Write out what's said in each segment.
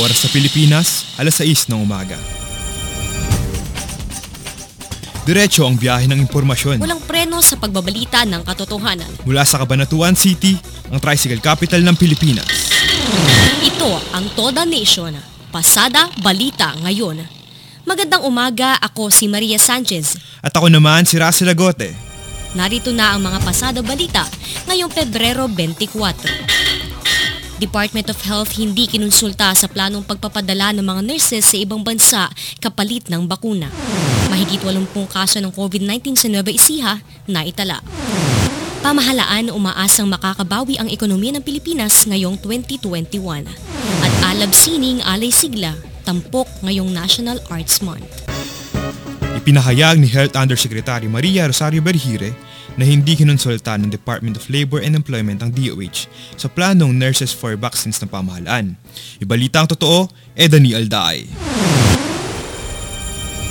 Oras sa Pilipinas, alas 6 ng umaga. Diretso ang biyahe ng impormasyon. Walang preno sa pagbabalita ng katotohanan. Mula sa Cabanatuan City, ang tricycle capital ng Pilipinas. Ito ang Toda Nation. Pasada Balita ngayon. Magandang umaga, ako si Maria Sanchez. At ako naman si Russell Agote. Narito na ang mga pasada balita ngayong Pebrero 24. Department of Health hindi kinonsulta sa planong pagpapadala ng mga nurses sa ibang bansa kapalit ng bakuna. Mahigit 80 kaso ng COVID-19 sa Nueva Ecija na itala. Pamahalaan umaasang makakabawi ang ekonomiya ng Pilipinas ngayong 2021. At alab sining alay sigla, tampok ngayong National Arts Month. Ipinahayag ni Health Undersecretary Maria Rosario Berhire na hindi kinonsulta ng Department of Labor and Employment ang DOH sa planong Nurses for Vaccines ng pamahalaan. Ibalita ang totoo, Edani Alday.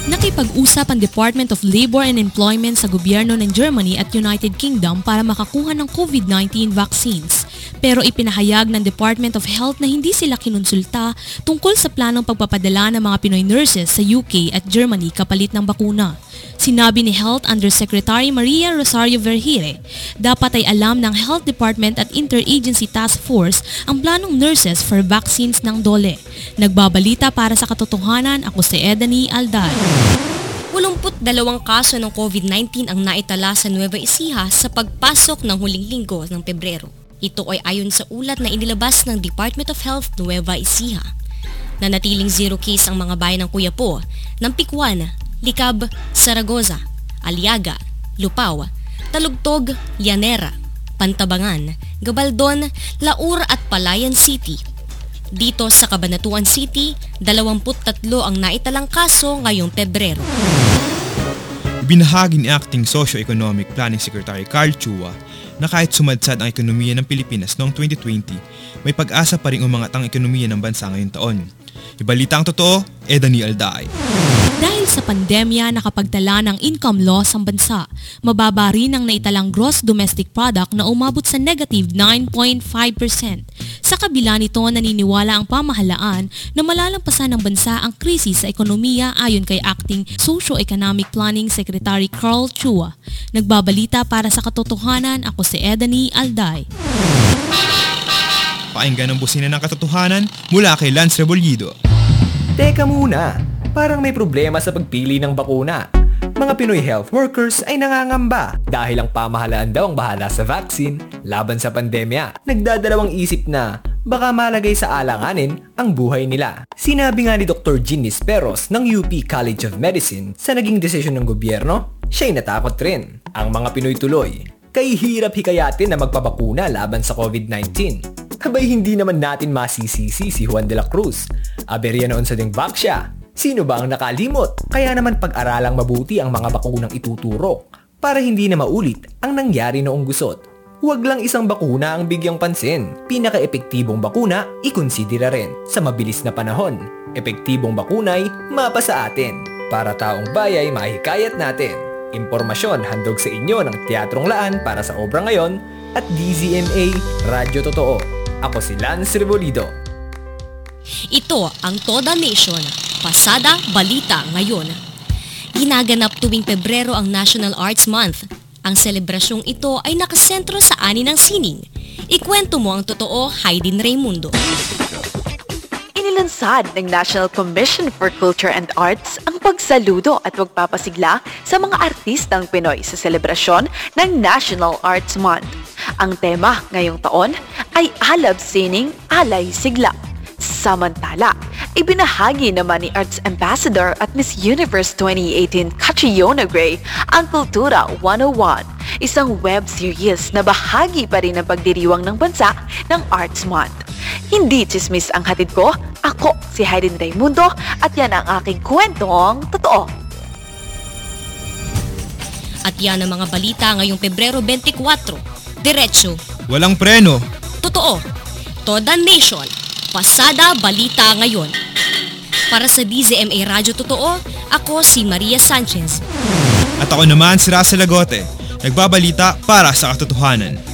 Nakipag-usap ang Department of Labor and Employment sa gobyerno ng Germany at United Kingdom para makakuha ng COVID-19 vaccines. Pero ipinahayag ng Department of Health na hindi sila kinonsulta tungkol sa planong pagpapadala ng mga Pinoy nurses sa UK at Germany kapalit ng bakuna. Sinabi ni Health Undersecretary Maria Rosario Vergire, dapat ay alam ng Health Department at Interagency Task Force ang planong nurses for vaccines ng DOLE. Nagbabalita para sa katotohanan ako si Edany Alday. 82 kaso ng COVID-19 ang naitala sa Nueva Ecija sa pagpasok ng huling linggo ng Pebrero. Ito ay ayon sa ulat na inilabas ng Department of Health Nueva Ecija. Nanatiling zero case ang mga bayan ng Kuyapo, ng Likab, Saragoza, Aliaga, Lupaw, Talugtog, Llanera, Pantabangan, Gabaldon, Laur at Palayan City. Dito sa Cabanatuan City, 23 ang naitalang kaso ngayong Pebrero. Binahagi ni Acting Socio-Economic Planning Secretary Carl Chua na kahit sumadsad ang ekonomiya ng Pilipinas noong 2020, may pag-asa pa rin umangat ang ekonomiya ng bansa ngayong taon. Ibalita ang totoo, Edani Alday. Dahil sa pandemya, nakapagtala ng income loss ang bansa. Mababa rin ang naitalang gross domestic product na umabot sa negative 9.5%. Sa kabila nito, naniniwala ang pamahalaan na malalampasan ng bansa ang krisis sa ekonomiya ayon kay Acting Socio-Economic Planning Secretary Carl Chua. Nagbabalita para sa katotohanan, ako si Edany Alday. Painggan ang busina ng katotohanan mula kay Lance Rebollido. Teka muna, parang may problema sa pagpili ng bakuna. Mga Pinoy health workers ay nangangamba dahil ang pamahalaan daw ang bahala sa vaccine laban sa pandemya. Nagdadalawang isip na baka malagay sa alanganin ang buhay nila. Sinabi nga ni Dr. Jean Nisperos ng UP College of Medicine sa naging desisyon ng gobyerno, siya'y natakot rin. Ang mga Pinoy tuloy, kay hirap hikayatin na magpabakuna laban sa COVID-19. Abay hindi naman natin masisisi si Juan de la Cruz. Aberya noon sa dingbak siya Sino ba ang nakalimot? Kaya naman pag-aralang mabuti ang mga bakunang ituturok para hindi na maulit ang nangyari noong gusot. Huwag lang isang bakuna ang bigyang pansin. Pinaka-epektibong bakuna, ikonsidera rin. Sa mabilis na panahon, epektibong bakunay, mapa sa atin. Para taong bayay, mahikayat natin. Impormasyon handog sa inyo ng Teatrong Laan para sa obra ngayon at DZMA Radyo Totoo. Ako si Lance Revolido. Ito ang Toda Nation Pasada Balita ngayon. Ginaganap tuwing Pebrero ang National Arts Month. Ang selebrasyong ito ay nakasentro sa ani ng sining. Ikwento mo ang totoo, Haydin Raymundo. Inilansad ng National Commission for Culture and Arts ang pagsaludo at pagpapasigla sa mga artistang Pinoy sa selebrasyon ng National Arts Month. Ang tema ngayong taon ay Alab Sining Alay Sigla. Samantala, Ibinahagi naman ni Arts Ambassador at Miss Universe 2018 Catriona Gray ang Kultura 101, isang web series na bahagi pa rin ng pagdiriwang ng bansa ng Arts Month. Hindi chismis ang hatid ko, ako si Hayden Raimundo at yan ang aking kwentong totoo. At yan ang mga balita ngayong Pebrero 24. Diretso. Walang preno. Totoo. Toda Nation Pasada Balita Ngayon. Para sa DZMA Radyo Totoo, ako si Maria Sanchez. At ako naman si Russell Lagote, nagbabalita para sa katotohanan.